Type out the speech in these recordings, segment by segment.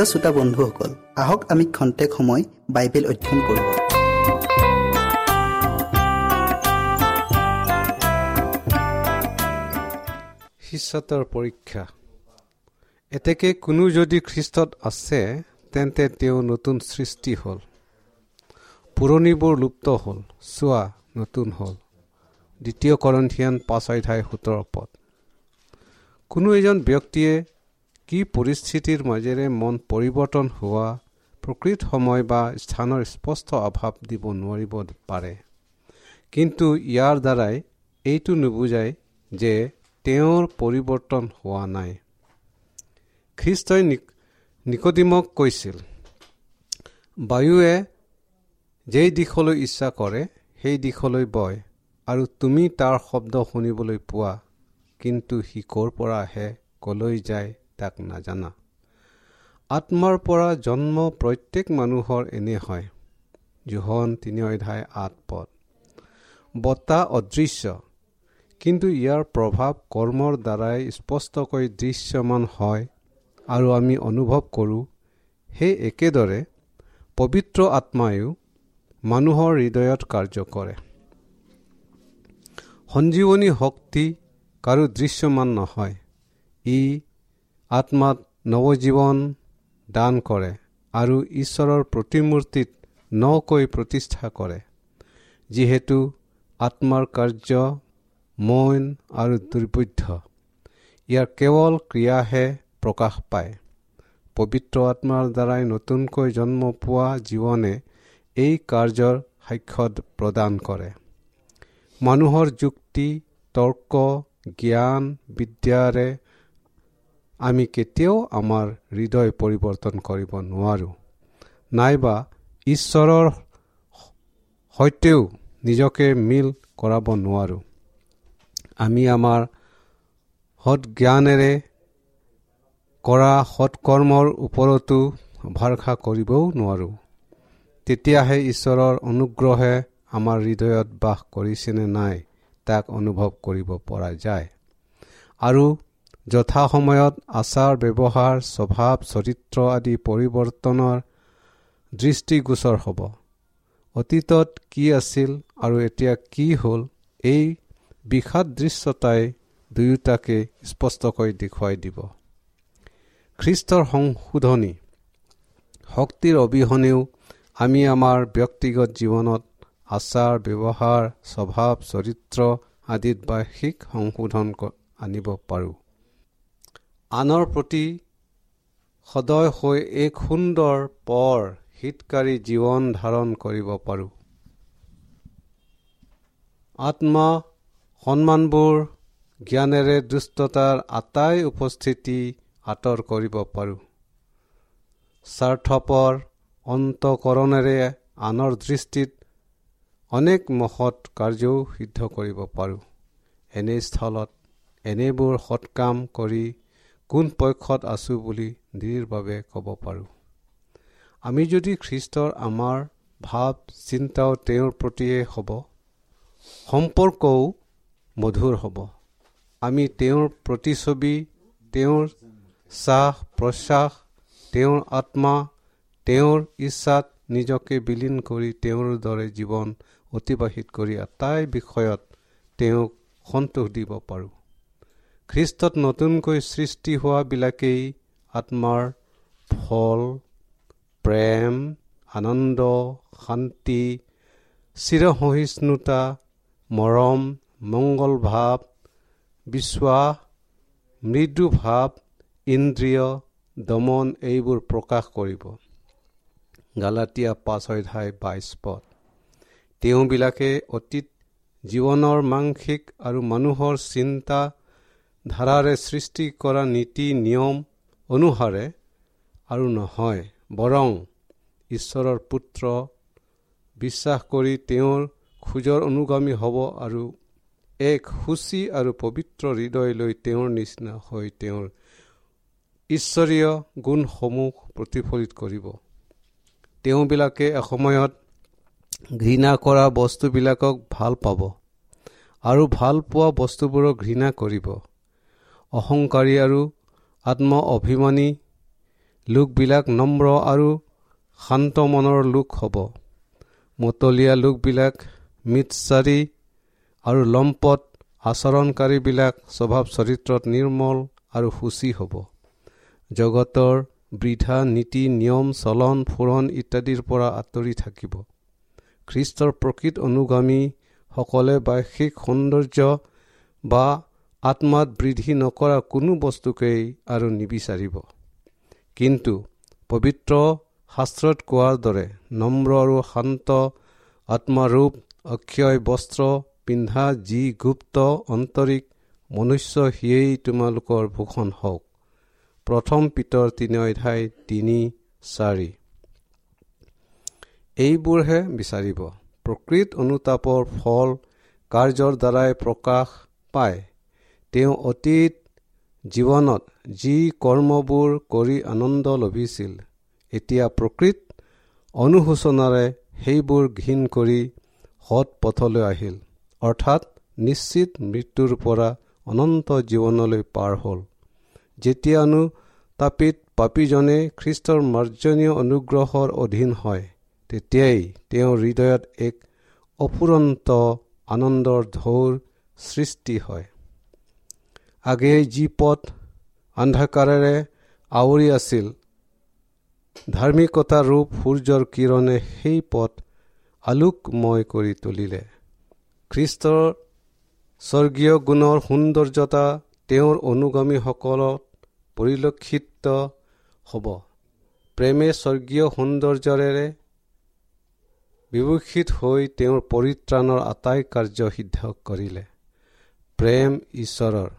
প্ৰিয় শ্ৰোতা বন্ধুসকল আহক আমি খন্তেক সময় বাইবেল অধ্যয়ন কৰোঁ। শিষ্যতৰ পৰীক্ষা। এতেকে কোনো যদি খ্ৰীষ্টত আছে তেন্তে তেওঁ নতুন সৃষ্টি হ'ল। পুৰণিবোৰ লুপ্ত হ'ল চোৱা নতুন হ'ল। দ্বিতীয় কৰন্থিয়ান পাঁচ অধ্যায় সোতৰ পদ। কোনো এজন ব্যক্তিয়ে কি পৰিস্থিতিৰ মাজেৰে মন পৰিৱৰ্তন হোৱা প্ৰকৃত সময় বা স্থানৰ স্পষ্ট অভাৱ দিব নোৱাৰিব পাৰে। কিন্তু ইয়াৰ দ্বাৰাই এইটো নুবুজায় যে তেওঁৰ পৰিৱৰ্তন হোৱা নাই। খ্ৰীষ্টই নিকদিমক কৈছিল বায়ুৱে যেই দিশলৈ ইচ্ছা কৰে সেই দিশলৈ বয় আৰু তুমি তাৰ শব্দ শুনিবলৈ পোৱা কিন্তু সি ক'ৰ পৰা আহে কলৈ যায় তাক নাজানা। আত্মাৰ পৰা জন্ম প্ৰত্যেক মানুহৰ এনে হয়। জোহন তিনি অধ্যায় আঠ পদ। বতাহ অদৃশ্য। কিন্তু ইয়াৰ প্ৰভাৱ কৰ্মৰ দ্বাৰাই স্পষ্টকৈ দৃশ্যমান হয় আৰু আমি অনুভৱ কৰোঁ সেই একেদৰে পবিত্ৰ আত্মায়ো মানুহৰ হৃদয়ত কাৰ্য কৰে। সঞ্জীৱনী শক্তি কাৰো দৃশ্যমান নহয়। ই আত্মাত নৱজীৱন দান কৰে আৰু ঈশ্বৰৰ প্ৰতিমূৰ্তিত নকৈ প্ৰতিষ্ঠা কৰে। যিহেতু আত্মাৰ কাৰ্য মন আৰু দুৰ্বৈধ্য ইয়াৰ কেৱল ক্ৰিয়াহে প্ৰকাশ পায়। পবিত্ৰ আত্মাৰ দ্বাৰাই নতুনকৈ জন্ম পোৱা জীৱনে এই কাৰ্যৰ সাক্ষ্য প্ৰদান কৰে। মানুহৰ যুক্তি তৰ্ক জ্ঞান বিদ্যাৰে আমি কেতিয়াও আমাৰ হৃদয় পৰিৱৰ্তন কৰিব নোৱাৰোঁ। নাইবা ঈশ্বৰৰ সৈতেও নিজকে মিল কৰাব নোৱাৰোঁ। আমি আমাৰ সৎজ্ঞানেৰে কৰা সৎকৰ্মৰ ওপৰতো ভৰসা কৰিবও নোৱাৰোঁ। তেতিয়াহে ঈশ্বৰৰ অনুগ্ৰহে আমাৰ হৃদয়ত বাস কৰিছেনে নাই তাক অনুভৱ কৰিব পৰা যায়। আৰু যথাসময়ত আচাৰ ব্যৱহাৰ স্বভাৱ চৰিত্ৰ আদি পৰিৱৰ্তনৰ দৃষ্টিগোচৰ হ'ব। অতীতত কি আছিল আৰু এতিয়া কি হ'ল এই বিষাদ দৃশ্যতাই দুয়োটাকে স্পষ্টকৈ দেখুৱাই দিব। খ্ৰীষ্টৰ সংশোধনী। শক্তিৰ অবিহনেও আমি আমাৰ ব্যক্তিগত জীৱনত আচাৰ ব্যৱহাৰ স্বভাৱ চৰিত্ৰ আদিত বাৰ্ষিক সংশোধন আনিব পাৰোঁ। আনৰ প্ৰতি সদয় হৈ এক সুন্দৰ পৰ হিতকাৰী জীৱন ধাৰণ কৰিব পাৰোঁ। আত্মা সন্মানবোৰ জ্ঞানেৰে দুষ্টতাৰ আটাই উপস্থিতি আঁতৰ কৰিব পাৰোঁ। স্বাৰ্থপৰ অন্তকৰণেৰে আনৰ দৃষ্টিত অনেক মহৎ কাৰ্যও সিদ্ধ কৰিব পাৰোঁ। এনে স্থলত এনেবোৰ সৎকাম কৰি কোন পক্ষত আছোঁ বুলি দৃঢ়ভাৱে ক'ব পাৰোঁ। আমি যদি খ্ৰীষ্টৰ আমাৰ ভাৱ চিন্তাও তেওঁৰ প্ৰতিয়ে হ'ব সম্পৰ্কও মধুৰ হ'ব। আমি তেওঁৰ প্ৰতিচ্ছবি তেওঁৰ শ্বাস প্ৰশ্বাস তেওঁৰ আত্মা তেওঁৰ ইচ্ছাত নিজকে বিলীন কৰি তেওঁৰ দৰে জীৱন অতিবাহিত কৰি আটাই বিষয়ত তেওঁক সন্তোষ দিব পাৰোঁ। খ্ৰীষ্টত নতুনকৈ সৃষ্টি হোৱাবিলাকেই আত্মাৰ ফল প্ৰেম আনন্দ শান্তি চিৰসহিষ্ণুতা মৰম মংগল ভাৱ বিশ্বাস মৃদু ভাৱ ইন্দ্ৰিয় দমন এইবোৰ প্ৰকাশ কৰিব। গালাটীয়া পাঁচ অধ্যায় বাইছ পদ। তেওঁবিলাকে অতীত জীৱনৰ মাংসিক আৰু মানুহৰ চিন্তা ধাৰাৰে সৃষ্টি কৰা নীতি নিয়ম অনুসাৰে আৰু নহয় বৰং ঈশ্বৰৰ পুত্ৰ বিশ্বাস কৰি তেওঁৰ খোজৰ অনুগামী হ'ব আৰু এক সূচী আৰু পবিত্ৰ হৃদয় লৈ তেওঁৰ নিচিনা হৈ তেওঁৰ ঈশ্বৰীয় গুণসমূহ প্ৰতিফলিত কৰিব। তেওঁবিলাকে এসময়ত ঘৃণা কৰা বস্তুবিলাকক ভাল পাব আৰু ভাল পোৱা বস্তুবোৰক ঘৃণা কৰিব। অহংকাৰী আৰু আত্ম অভিমানী লোকবিলাক নম্ৰ আৰু শান্ত মনৰ লোক হ'ব। মতলীয়া লোকবিলাক মিতচাৰী আৰু লম্পট আচৰণকাৰীবিলাক স্বভাৱ চৰিত্ৰত নিৰ্মল আৰু সূচী হ'ব। জগতৰ বৃদ্ধা নীতি নিয়ম চলন ফুৰণ ইত্যাদিৰ পৰা আঁতৰি থাকিব। খ্ৰীষ্টৰ প্ৰকৃত অনুগামীসকলে বাৰ্ষিক সৌন্দৰ্য বা আত্মাত বৃদ্ধি নকৰা কোনো বস্তুকেই আৰু নিবিচাৰিব। কিন্তু পবিত্ৰ শাস্ত্ৰত কোৱাৰ দৰে নম্ৰ আৰু শান্ত আত্মাৰূপ অক্ষয় বস্ত্ৰ পিন্ধা যি গুপ্ত আন্তৰিক মনুষ্য সিয়েই তোমালোকৰ ভূষণ হওক। প্ৰথম পিতৰ তিনি অধ্যায় তিনি চাৰি। এইবোৰহে বিচাৰিব। প্ৰকৃত অনুতাপৰ ফল কাৰ্যৰ দ্বাৰাই প্ৰকাশ পায়। তেওঁ অতীত জীৱনত যি কৰ্মবোৰ কৰি আনন্দ লভিছিল এতিয়া প্ৰকৃত অনুশোচনাৰে সেইবোৰ ঘীন কৰি সৎ পথলৈ আহিল। অৰ্থাৎ নিশ্চিত মৃত্যুৰ পৰা অনন্ত জীৱনলৈ পাৰ হ'ল। যেতিয়ানো তাপিত পাপীজনে খ্ৰীষ্টৰ মাৰ্জনীয় অনুগ্ৰহৰ অধীন হয় তেতিয়াই তেওঁৰ হৃদয়ত এক অফুৰন্ত আনন্দৰ ঢৌৰ সৃষ্টি হয়। আগেয়ে যি পথ অন্ধকাৰেৰে আৱৰি আছিল ধাৰ্মিকতা ৰূপ সূৰ্যৰ কিৰণে সেই পথ আলোকময় কৰি তুলিলে। খ্ৰীষ্টৰ স্বৰ্গীয় গুণৰ সৌন্দৰ্যতা তেওঁৰ অনুগামীসকলত পৰিলক্ষিত হ'ব। প্ৰেমে স্বৰ্গীয় সৌন্দৰ্যৰে বিভূষিত হৈ তেওঁৰ পৰিত্ৰাণৰ আটাই কাৰ্য সিদ্ধ কৰিলে। প্ৰেম ঈশ্বৰৰ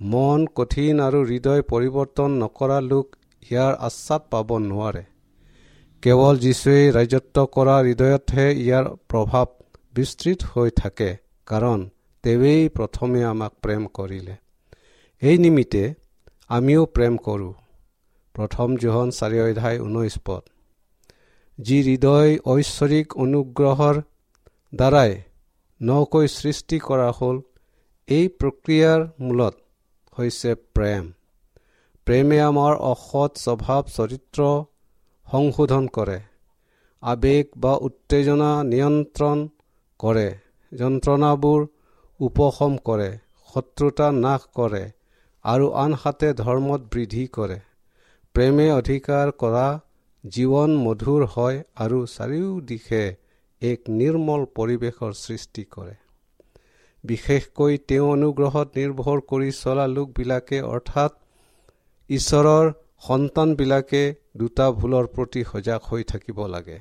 মন কঠিন আৰু হৃদয় পৰিৱৰ্তন নকৰা লোক ইয়াৰ আশ্বাদ পাব নোৱাৰে। কেৱল যীশুৱে ৰাজত্ব কৰা হৃদয়তহে ইয়াৰ প্ৰভাৱ বিস্তৃত হৈ থাকে কাৰণ তেৱেই প্ৰথমে আমাক প্ৰেম কৰিলে। এই নিমিত্তে আমিও প্ৰেম কৰোঁ। প্ৰথম জোহন চাৰি অধ্যায় ঊনৈছ পদ। যি হৃদয় ঐশ্বৰিক অনুগ্ৰহৰ দ্বাৰাই নকৈ সৃষ্টি কৰা হ'ল এই প্ৰক্ৰিয়াৰ মূলত হৈছে প্ৰেম। প্ৰেমে আমাৰ অসৎ স্বভাৱ চৰিত্ৰ সংশোধন কৰে। আৱেগ বা উত্তেজনা নিয়ন্ত্ৰণ কৰে। যন্ত্ৰণাবোৰ উপশম কৰে। শত্ৰুতা নাশ কৰে আৰু আনহাতে ধৰ্মত বৃদ্ধি কৰে। প্ৰেমে অধিকাৰ কৰা জীৱন মধুৰ হয় আৰু চাৰিওদিশে এক নিৰ্মল পৰিৱেশৰ সৃষ্টি কৰে। বিশেষকৈ তেওঁ অনুগ্ৰহত নিৰ্ভৰ কৰি চলা লোকবিলাকে অৰ্থাৎ ঈশ্বৰৰ সন্তানবিলাকে দুটা ভুলৰ প্ৰতি সজাগ হৈ থাকিব লাগে।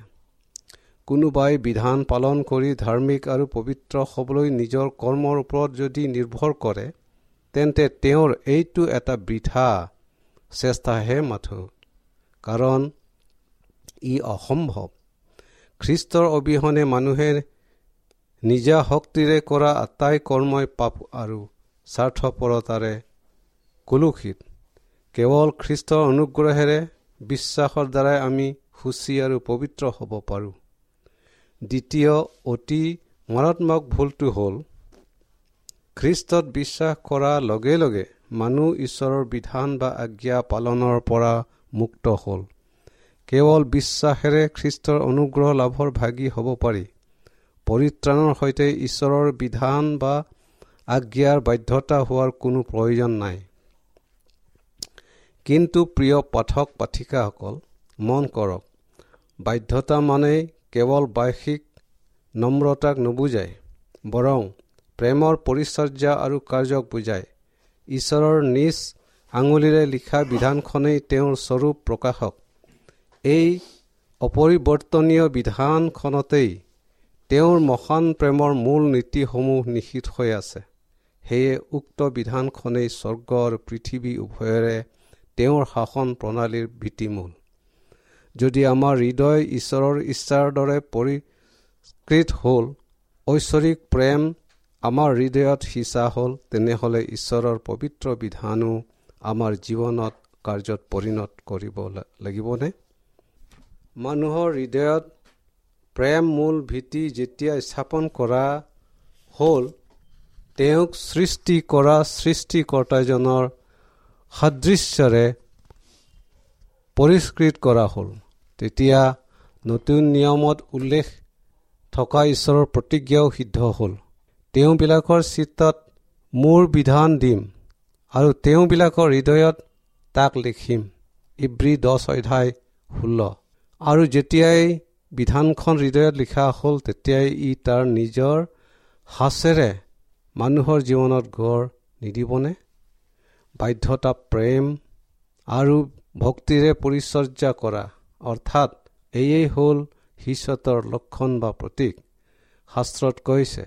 কোনোবাই বিধান পালন কৰি ধাৰ্মিক আৰু পবিত্ৰ হ'বলৈ নিজৰ কৰ্মৰ ওপৰত যদি নিৰ্ভৰ কৰে তেন্তে তেওঁৰ এইটো এটা বৃথা চেষ্টাহে মাথো। কাৰণ ই অসম্ভৱ। খ্ৰীষ্টৰ অবিহনে মানুহে নিজা শক্তিৰে কৰা আটাই কৰ্মই পাপ আৰু স্বাৰ্থপৰতাৰে কলুষিত। কেৱল খ্ৰীষ্টৰ অনুগ্ৰহেৰে বিশ্বাসৰ দ্বাৰাই আমি সুচী আৰু পবিত্ৰ হ'ব পাৰোঁ। দ্বিতীয় অতি মাৰাত্মক ভুলটো হ'ল খ্ৰীষ্টত বিশ্বাস কৰাৰ লগে লগে মানুহ ঈশ্বৰৰ বিধান বা আজ্ঞা পালনৰ পৰা মুক্ত হ'ল। কেৱল বিশ্বাসেৰে খ্ৰীষ্টৰ অনুগ্ৰহ লাভৰ ভাগি হ'ব পাৰি। পৰিত্ৰাণৰ সৈতে ঈশ্বৰৰ বিধান বা আজ্ঞাৰ বাধ্যতা হোৱাৰ কোনো প্ৰয়োজন নাই। কিন্তু প্ৰিয় পাঠক পাঠিকাসকল মন কৰক বাধ্যতা মানে কেৱল বাৰ্ষিক নম্ৰতাক নুবুজায় বৰং প্ৰেমৰ পৰিচৰ্যা আৰু কাৰ্যক বুজায়। ঈশ্বৰৰ নিজ আঙুলিৰে লিখা বিধানখনেই তেওঁৰ স্বৰূপ প্ৰকাশক। এই অপৰিৱৰ্তনীয় বিধানখনতেই তেওঁৰ মহান প্ৰেমৰ মূল নীতিসমূহ নিষিদ্ধ হৈ আছে। সেয়ে উক্ত বিধানখনেই স্বৰ্গ আৰু পৃথিৱী উভয়ৰে তেওঁৰ শাসন প্ৰণালীৰ ভিত্তিমূল যদি আমাৰ হৃদয় ঈশ্বৰৰ ইচ্ছাৰ দৰে পৰিষ্কৃত হ'ল ঐশ্বৰিক প্ৰেম আমাৰ হৃদয়ত সিঁচা হ'ল তেনেহ'লে ঈশ্বৰৰ পবিত্ৰ বিধানো আমাৰ জীৱনত কাৰ্যত পৰিণত কৰিব লাগিবনে? মানুহৰ হৃদয়ত প্ৰেম মূল ভীতি যেতিয়া স্থাপন কৰা হ'ল তেওঁক সৃষ্টি কৰা সৃষ্টিকৰ্তাজনৰ সাদৃশ্যৰে পৰিষ্কৃত কৰা হ'ল। তেতিয়া নতুন নিয়মত উল্লেখ থকা ঈশ্বৰৰ প্ৰতিজ্ঞাও সিদ্ধ হ'ল। তেওঁবিলাকৰ চিত্তত মোৰ বিধান দিম আৰু তেওঁবিলাকৰ হৃদয়ত তাক লিখিম। ইব্ৰী দহ অধ্যায় ষোল্ল। আৰু যেতিয়াই বিধানখন হৃদয়ত লিখা হ'ল তেতিয়াই ই তাৰ নিজৰ সাঁচেৰে মানুহৰ জীৱনত গঢ় নিদিবনে? বাধ্যতা প্ৰেম আৰু ভক্তিৰে পৰিচৰ্যা কৰা অৰ্থাৎ এয়েই হ'ল শিষ্যতৰ লক্ষণ বা প্ৰতীক। শাস্ত্ৰত কৈছে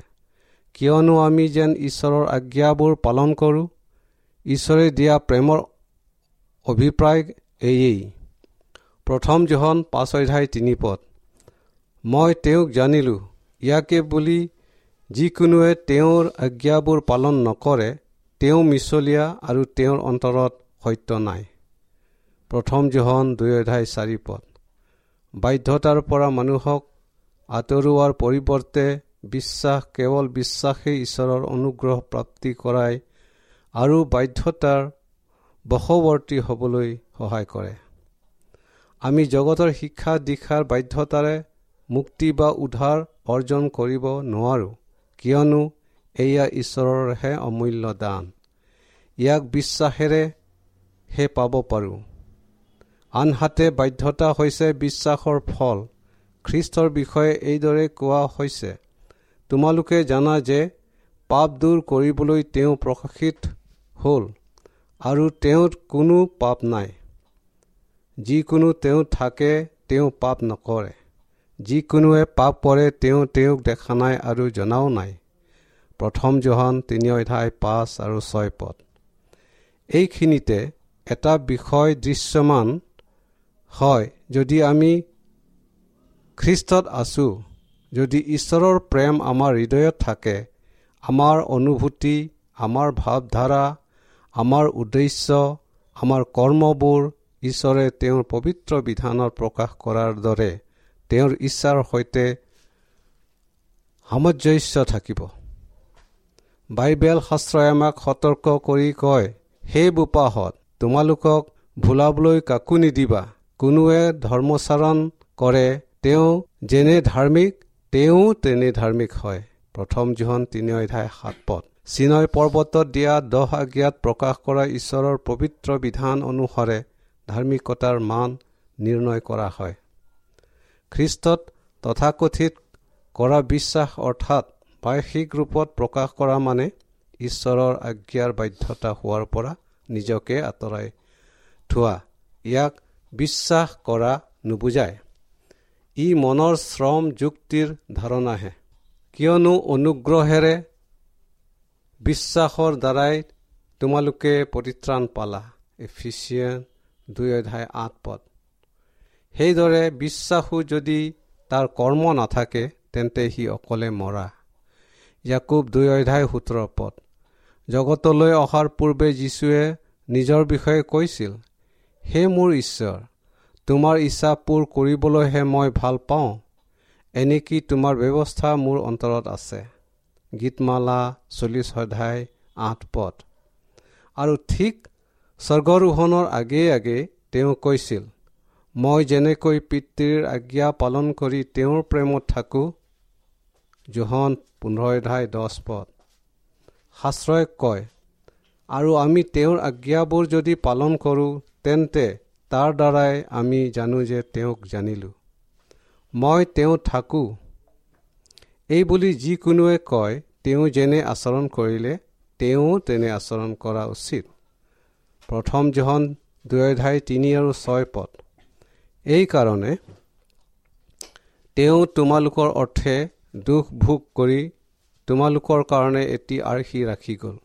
কিয়নো আমি যেন ঈশ্বৰৰ আজ্ঞাবোৰ পালন কৰোঁ ঈশ্বৰে দিয়া প্ৰেমৰ অভিপ্ৰায় এয়েই। প্ৰথম জোহন পাঁচ অধ্যায় তিনি পদ। মই তেওঁক জানিলোঁ ইয়াকে বুলি যিকোনোৱে তেওঁৰ আজ্ঞাবোৰ পালন নকৰে তেওঁ মিছলীয়া আৰু তেওঁৰ অন্তৰত সত্য নাই। প্ৰথম জোহন দুই অধ্যায় চাৰি পদ। বাধ্যতাৰ পৰা মানুহক আঁতৰোৱাৰ পৰিৱৰ্তে বিশ্বাস কেৱল বিশ্বাসেই ঈশ্বৰৰ অনুগ্ৰহ প্ৰাপ্তি কৰাই আৰু বাধ্যতাৰ বশৱৰ্তী হ'বলৈ সহায় কৰে। আমি জগতৰ শিক্ষা দীক্ষাৰ বাধ্যতাৰে মুক্তি বা উদ্ধাৰ অৰ্জন কৰিব নোৱাৰোঁ। কিয়নো এয়া ঈশ্বৰৰহে অমূল্য দান। ইয়াক বিশ্বাসেৰেহে পাব পাৰোঁ। আনহাতে বাধ্যতা হৈছে বিশ্বাসৰ ফল। খ্ৰীষ্টৰ বিষয়ে এইদৰে কোৱা হৈছে তোমালোকে জানা যে পাপ দূৰ কৰিবলৈ তেওঁ প্ৰকাশিত হ'ল আৰু তেওঁৰ কোনো পাপ নাই। যিকোনো তেওঁ থাকে তেওঁ পাপ নকৰে। যিকোনোৱে পাপ কৰে তেওঁ তেওঁক দেখা নাই আৰু জনাও নাই। প্ৰথম জহন তিনি অধ্যায় পাঁচ আৰু ছয় পদ। এইখিনিতে এটা বিষয় দৃশ্যমান হয় যদি আমি খ্ৰীষ্টত আছোঁ যদি ঈশ্বৰৰ প্ৰেম আমাৰ হৃদয়ত থাকে আমাৰ অনুভূতি আমাৰ ভাৱধাৰা আমাৰ উদ্দেশ্য আমাৰ কৰ্মবোৰ ঈশ্বৰে তেওঁৰ পবিত্ৰ বিধানত প্ৰকাশ কৰাৰ দৰে। তেওঁৰ ইচ্ছাৰ সৈতে সামঞ্জস্য থাকিব। বাইবেল শাস্ত্ৰই আমাক সতৰ্ক কৰি কয় সেই বোপাহত তোমালোকক ভুলাবলৈ কাকো নিদিবা। কোনোৱে ধৰ্মচাৰণ কৰে তেওঁ যেনে ধাৰ্মিক তেওঁ তেনে ধাৰ্মিক হয়। প্ৰথম জোহন তিনি অধ্যায় সাত পদ। চীনয় পৰ্বতত দিয়া দহ আজ্ঞাত প্ৰকাশ কৰা ঈশ্বৰৰ পবিত্ৰ বিধান অনুসাৰে ধাৰ্মিকতাৰ মান নিৰ্ণয় কৰা হয়। খ্ৰীষ্টত তথাকথিত কৰা বিশ্বাস অৰ্থাৎ বাৰ্ষিক ৰূপত প্ৰকাশ কৰা মানে ঈশ্বৰৰ আজ্ঞাৰ বাধ্যতা হোৱাৰ পৰা নিজকে আঁতৰাই থোৱা। ইয়াক বিশ্বাস কৰা নুবুজায়। ই মনৰ শ্ৰম যুক্তিৰ ধাৰণাহে। কিয়নো অনুগ্ৰহেৰে বিশ্বাসৰ দ্বাৰাই তোমালোকে পৰিত্ৰাণ পালা। এফিচিয়ান দুই অধ্যায় আঠ পদ। সেইদৰে বিশ্বাসো যদি তাৰ কৰ্ম নাথাকে তেন্তে সি অকলে মৰা। ইয়াকুব দুই অধ্যায় সোতৰ পদ জগতলৈ অহাৰ পূৰ্বে যীশুৱে নিজৰ বিষয়ে কৈছিল হে মোৰ ঈশ্বৰ তোমাৰ ইচ্ছা পূৰ কৰিবলৈহে মই ভাল পাওঁ এনেকি তোমাৰ ব্যৱস্থা মোৰ অন্তৰত আছে? গীতমালা চল্লিছ অধ্যায় আঠ পদ আৰু ঠিক স্বৰ্গৰোহণৰ আগে আগে তেওঁ কৈছিল মই যেনেকৈ পিতৃৰ আজ্ঞা পালন কৰি তেওঁৰ প্ৰেমত থাকোঁ জোহন পোন্ধৰ অধ্যায় দহ পদ। শাস্ত্ৰই কয় আৰু আমি তেওঁৰ আজ্ঞাবোৰ যদি পালন কৰোঁ তেন্তে তাৰ দ্বাৰাই আমি জানো যে তেওঁক জানিলোঁ। মই তেওঁ থাকোঁ। এই বুলি যিকোনোৱে কয় তেওঁ যেনে আচৰণ কৰিলে তেওঁ তেনে আচৰণ কৰা উচিত। প্ৰথম জহন দুই অধ্যায় তিনি আৰু ছয় পদ। এইকাৰণে তেওঁ তোমালোকৰ অৰ্থে দুখ ভোগ কৰি তোমালোকৰ কাৰণে এটি আৰ্হি ৰাখি গ'ল।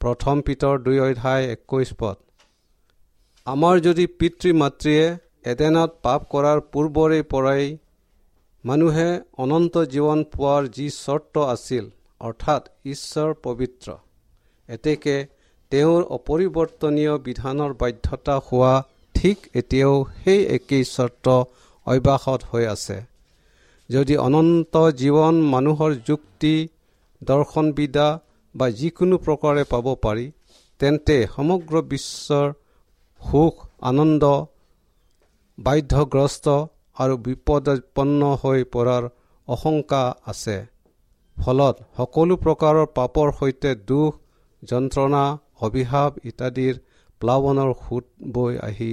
প্ৰথম পিতৰ দুই অধ্যায় একৈছ পদ। আমাৰ যদি পিতৃ মাতৃয়ে এদেনত পাপ কৰাৰ পূৰ্বৰে পৰাই মানুহে অনন্ত জীৱন পোৱাৰ যি চৰ্ত আছিল অৰ্থাৎ ঈশ্বৰ পবিত্ৰ এতেকে তেওঁৰ অপৰিৱৰ্তনীয় বিধানৰ বাধ্যতা হোৱা ঠিক এতিয়াও সেই একেই চৰ্ত অব্যাহত হৈ আছে। যদি অনন্ত জীৱন মানুহৰ যুক্তি দৰ্শনবিদা বা যিকোনো প্ৰকাৰে পাব পাৰি তেন্তে সমগ্ৰ বিশ্বৰ সুখ আনন্দ বাধ্যগ্ৰস্ত আৰু বিপদপন্ন হৈ পৰাৰ আশংকা আছে। ফলত সকলো প্ৰকাৰৰ পাপৰ সৈতে দুখ যন্ত্ৰণা অভিশাপ ইত্যাদিৰ প্লাৱনৰ সোঁত বৈ আহি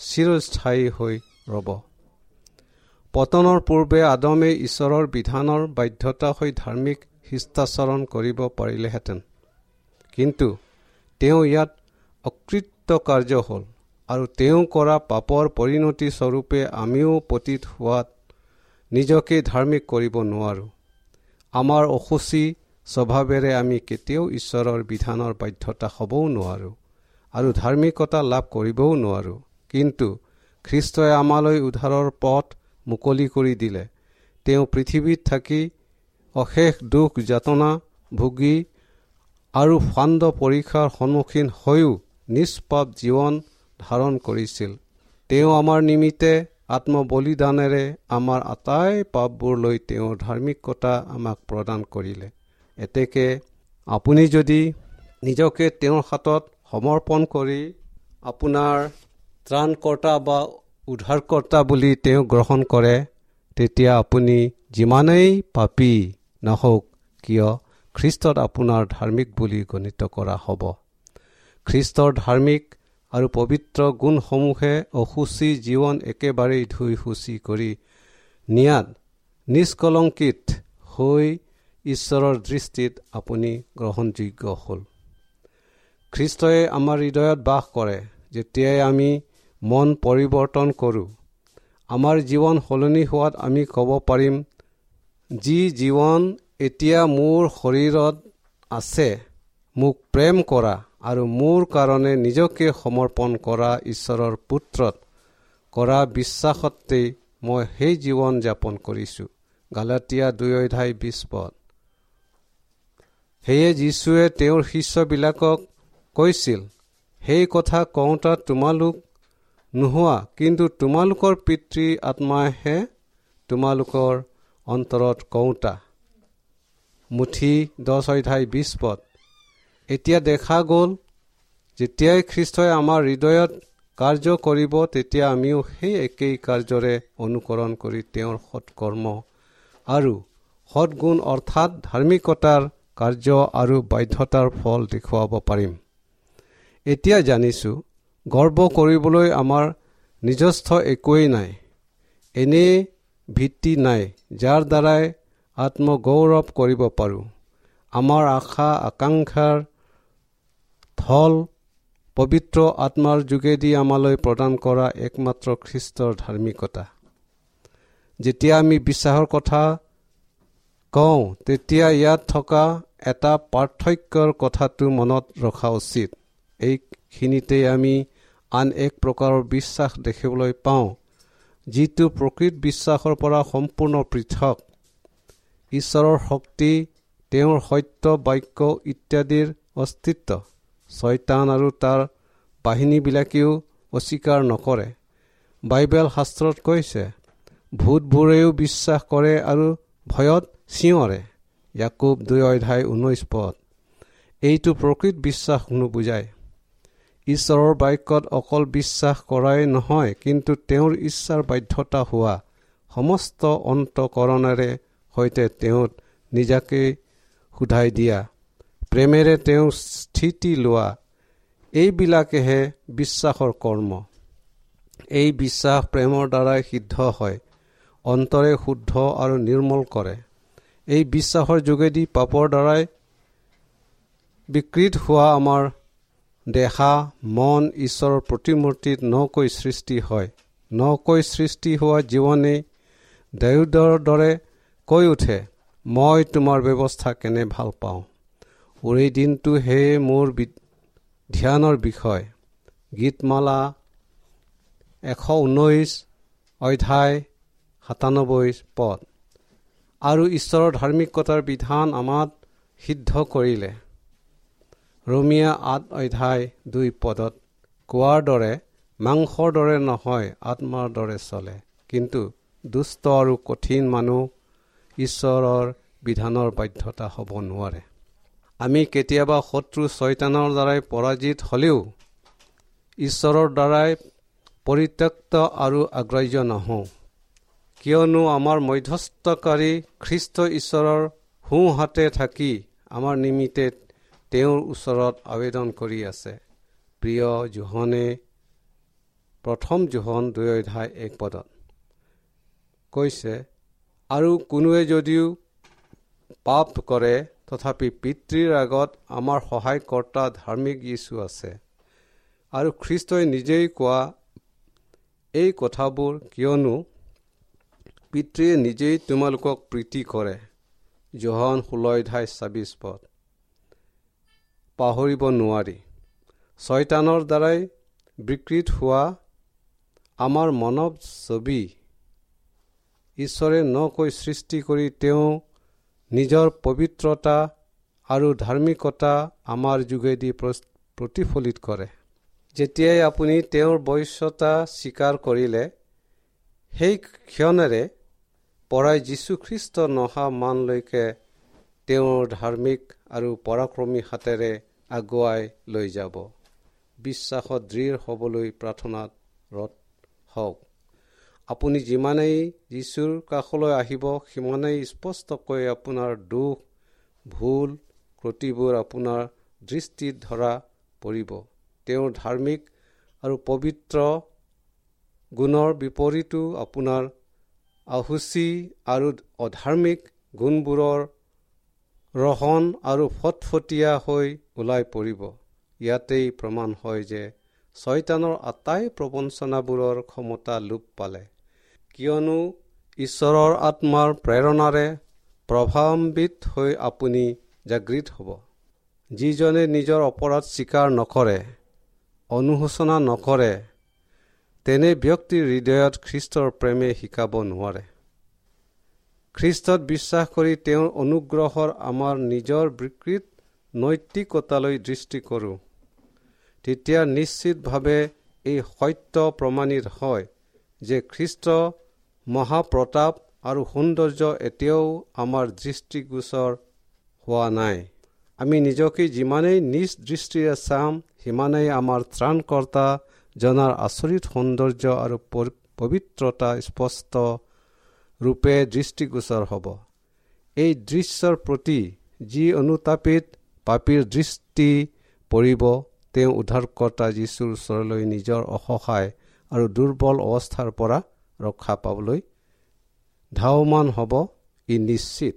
চিৰস্থায়ী হৈ ৰ'ব। পতনৰ পূৰ্বে আদমে ঈশ্বৰৰ বিধানৰ বাধ্যতা হৈ ধাৰ্মিক শিষ্টাচৰণ কৰিব পাৰিলেহেঁতেন। কিন্তু তেওঁ ইয়াত অকৃত কাৰ্য হ'ল আৰু তেওঁ কৰা পাপৰ পৰিণতি স্বৰূপে আমিও পতীত হোৱাত নিজকে ধাৰ্মিক কৰিব নোৱাৰোঁ। আমাৰ অসুচী স্বভাৱেৰে আমি কেতিয়াও ঈশ্বৰৰ বিধানৰ বাধ্যতা হ'বও নোৱাৰোঁ আৰু ধাৰ্মিকতা লাভ কৰিবও নোৱাৰোঁ। কিন্তু খ্ৰীষ্টই আমালৈ উদ্ধাৰৰ পথ মুকলি কৰি দিলে। তেওঁ পৃথিৱীত থাকি অশেষ দুখ যাতনা ভুগি আৰু ফাণ্ড পৰীক্ষাৰ সন্মুখীন হৈও নিষ্পাপ জীৱন ধাৰণ কৰিছিল। তেওঁ আমাৰ নিমিত্তে আত্মবলিদানেৰে আমাৰ আটাই পাপবোৰ লৈ তেওঁৰ ধাৰ্মিকতা আমাক প্ৰদান কৰিলে। এতেকে আপুনি যদি নিজকে তেওঁৰ হাতত সমৰ্পণ কৰি আপোনাৰ ত্ৰাণকৰ্তা বা উদ্ধাৰকৰ্তা বুলি তেওঁ গ্ৰহণ কৰে তেতিয়া আপুনি যিমানেই পাপী নহওক কিয় খ্ৰীষ্টত আপোনাৰ ধাৰ্মিক বুলি গণিত কৰা হ'ব। খ্ৰীষ্টৰ ধাৰ্মিক আৰু পবিত্ৰ গুণসমূহে অসুচী জীৱন একেবাৰেই ধুই সুচি কৰি নিয়াত নিষ্কলংকিত হৈ ঈশ্বৰৰ দৃষ্টিত আপুনি গ্ৰহণযোগ্য হ'ল। খ্ৰীষ্টই আমাৰ হৃদয়ত বাস কৰে যেতিয়াই আমি মন পৰিৱৰ্তন কৰোঁ। আমাৰ জীৱন সলনি হোৱাত আমি ক'ব পাৰিম যি জীৱন এতিয়া মোৰ শৰীৰত আছে মোক প্ৰেম কৰা আৰু মোৰ কাৰণে নিজকে সমৰ্পণ কৰা ঈশ্বৰৰ পুত্ৰত কৰা বিশ্বাসতেই মই সেই জীৱন যাপন কৰিছোঁ। গালাটীয়া দুই অধ্যায় বিছ পদ। সেয়ে যীশুৱে তেওঁৰ শিষ্যবিলাকক কৈছিল সেই কথা কওঁতা তোমালোক নোহোৱা। কিন্তু তোমালোকৰ পিতৃ আত্মাইহে তোমালোকৰ অন্তৰত কওঁতা। মুঠি দহ অধ্যায় বিছ পদ। এতিয়া দেখা গ'ল যেতিয়াই খ্ৰীষ্টই আমাৰ হৃদয়ত কাৰ্য কৰিব তেতিয়া আমিও সেই একেই কাৰ্যৰে অনুকৰণ কৰি তেওঁৰ সৎকৰ্ম আৰু সৎগুণ অৰ্থাৎ ধাৰ্মিকতাৰ কাৰ্য আৰু বাধ্যতাৰ ফল দেখুৱাব পাৰিম। এতিয়া জানিছোঁ গৰ্ব কৰিবলৈ আমাৰ নিজস্থ একোৱেই নাই। এনে ভিত্তি নাই যাৰ দ্বাৰাই আত্মগৌৰৱ কৰিব পাৰোঁ। আমাৰ আশা আকাংক্ষাৰ থল পবিত্ৰ আত্মাৰ যোগেদি আমালৈ প্ৰদান কৰা একমাত্ৰ খ্ৰীষ্টৰ ধাৰ্মিকতা। যেতিয়া আমি বিশ্বাসৰ কথা কওঁ তেতিয়া ইয়াত থকা এটা পাৰ্থক্যৰ কথাটো মনত ৰখা উচিত। এইখিনিতে আমি আন এক প্ৰকাৰৰ বিশ্বাস দেখিবলৈ পাওঁ যিটো প্ৰকৃত বিশ্বাসৰ পৰা সম্পূৰ্ণ পৃথক। ঈশ্বৰৰ শক্তি তেওঁৰ সত্য বাক্য ইত্যাদিৰ অস্তিত্ব। ছয়তান আৰু তাৰ বাহিনীবিলাকেও অস্বীকাৰ নকৰে। বাইবেল শাস্ত্ৰত কৈছে ভূতবোৰেও বিশ্বাস কৰে আৰু ভয়ত চিঞৰে। ইয়াকুব দুই অধ্যায় ঊনৈছ পদ। এইটো প্ৰকৃত বিশ্বাস নুবুজায়। ঈশ্বৰৰ বাক্যত অকল বিশ্বাস কৰাই নহয় কিন্তু তেওঁৰ ইচ্ছাৰ বাধ্যতা হোৱা সমস্ত অন্তকৰণেৰে সৈতে তেওঁত নিজাকে সোধাই দিয়া। প্ৰেমেৰে তেওঁ স্থিতি লোৱা এইবিলাকেহে বিশ্বাসৰ কৰ্ম। এই বিশ্বাস প্ৰেমৰ দ্বাৰাই সিদ্ধ হয় অন্তৰে শুদ্ধ আৰু নিৰ্মল কৰে। এই বিশ্বাসৰ যোগেদি পাপৰ দ্বাৰাই বিকৃত হোৱা আমাৰ দেহা মন ঈশ্বৰৰ প্ৰতিমূৰ্তিত নকৈ সৃষ্টি হয়। নকৈ সৃষ্টি হোৱা জীৱনে দেউদৰ দৰে কৈ উঠে মই তোমাৰ ব্যৱস্থা কেনে ভাল পাওঁ? উৰি দিনটো সেয়ে মোৰ ধ্যানৰ বিষয়। গীতমালা এশ ঊনৈছ অধ্যায় সাতানব্বৈ পদ। আৰু ঈশ্বৰৰ ধাৰ্মিকতাৰ বিধান আমাক সিদ্ধ কৰিলে। ৰমীয়া আঠ অধ্যায় দুই পদত কোৱাৰ দৰে মাংসৰ দৰে নহয় আত্মাৰ দৰে চলে। কিন্তু দুষ্ট আৰু কঠিন মানুহ ঈশ্বৰৰ বিধানৰ বাধ্যতা হ'ব নোৱাৰে। আমি কেতিয়াবা শত্ৰু ছয়তানৰ দ্বাৰাই পৰাজিত হ'লেও ঈশ্বৰৰ দ্বাৰাই পৰিত্যক্ত আৰু আগ্ৰাহ্য নহওঁ। কিয়নো আমাৰ মধ্যস্থকাৰী খ্ৰীষ্ট ঈশ্বৰৰ সোঁহাতে থাকি আমাৰ নিমিত্তে তেওঁৰ ওচৰত আবেদন কৰি আছে। প্ৰিয় জোহনে প্ৰথম জোহন অধ্যায় এক পদত কৈছে আৰু কোনোৱে যদিও পাপ কৰে তথাপি পিতৃৰ আগত আমাৰ সহায়কৰ্তা ধাৰ্মিক যীশু আছে। আৰু খ্ৰীষ্টই নিজেই কোৱা এই কথাবোৰ কিয়নো পিতৃয়ে নিজেই তোমালোকক প্ৰীতি কৰে। জোহন ষোল্ল অধ্যায় ছাব্বিছ পদ। পাহৰিব নোৱাৰি। ছয়তানৰ দ্বাৰাই বিকৃত হোৱা আমাৰ মানৱ ছবি ঈশ্বৰে নকৈ সৃষ্টি কৰি তেওঁ নিজৰ পবিত্ৰতা আৰু ধাৰ্মিকতা আমাৰ যোগেদি প্ৰতিফলিত কৰে। যেতিয়াই আপুনি তেওঁৰ বশ্যতা স্বীকাৰ কৰিলে সেই ক্ষণেৰে পৰাই যীশুখ্ৰীষ্ট নহা মানলৈকে তেওঁৰ ধাৰ্মিক আৰু পৰাক্ৰমী হাতেৰে আগুৱাই লৈ যাব। বিশ্বাসত দৃঢ় হ'বলৈ প্ৰাৰ্থনাত ৰদ হওক। আপুনি যিমানেই যীশুৰ কাষলৈ আহিব সিমানেই স্পষ্টকৈ আপোনাৰ দুখ ভুল ক্ৰতিবোৰ আপোনাৰ দৃষ্টিত ধৰা পৰিব। তেওঁৰ ধাৰ্মিক আৰু পবিত্ৰ গুণৰ বিপৰীতো আপোনাৰ আহুচি আৰু অধাৰ্মিক গুণবোৰৰ ৰহন আৰু ফটফটীয়া হৈ ওলাই পৰিব। ইয়াতেই প্ৰমাণ হয় যে ছয়তানৰ আটাই প্ৰবঞ্চনাবোৰৰ ক্ষমতা লোপ পালে। কিয়নো ঈশ্বৰৰ আত্মাৰ প্ৰেৰণাৰে প্ৰভাৱান্বিত হৈ আপুনি জাগৃত হ'ব। যিজনে নিজৰ অপৰাধ স্বীকাৰ নকৰে অনুশোচনা নকৰে তেনে ব্যক্তিৰ হৃদয়ত খ্ৰীষ্টৰ প্ৰেমে শিকাব নোৱাৰে। খ্ৰীষ্টত বিশ্বাস কৰি তেওঁৰ অনুগ্ৰহৰ আমাৰ নিজৰ বিকৃত নৈতিকতালৈ দৃষ্টি কৰোঁ। তেতিয়া নিশ্চিতভাৱে এই সত্য প্ৰমাণিত হয় যে খ্ৰীষ্ট মহাপ্ৰতাপ আৰু সৌন্দৰ্য এতিয়াও আমাৰ দৃষ্টিগোচৰ হোৱা নাই। আমি নিজকে যিমানেই নিজ দৃষ্টিৰে চাম সিমানেই আমাৰ ত্ৰাণকৰ্তা জনাৰ আচৰিত সৌন্দৰ্য আৰু পবিত্ৰতা স্পষ্ট ৰূপে দৃষ্টিগোচৰ হ'ব। এই দৃশ্যৰ প্ৰতি যি অনুতাপিত পাপীৰ দৃষ্টি পৰিব তেওঁ উদ্ধাৰকৰ্তা যীশুৰ ওচৰলৈ নিজৰ অসহায় আৰু দুৰ্বল অৱস্থাৰ পৰা ৰক্ষা পাবলৈ ধাৱমান হ'ব। ই নিশ্চিত।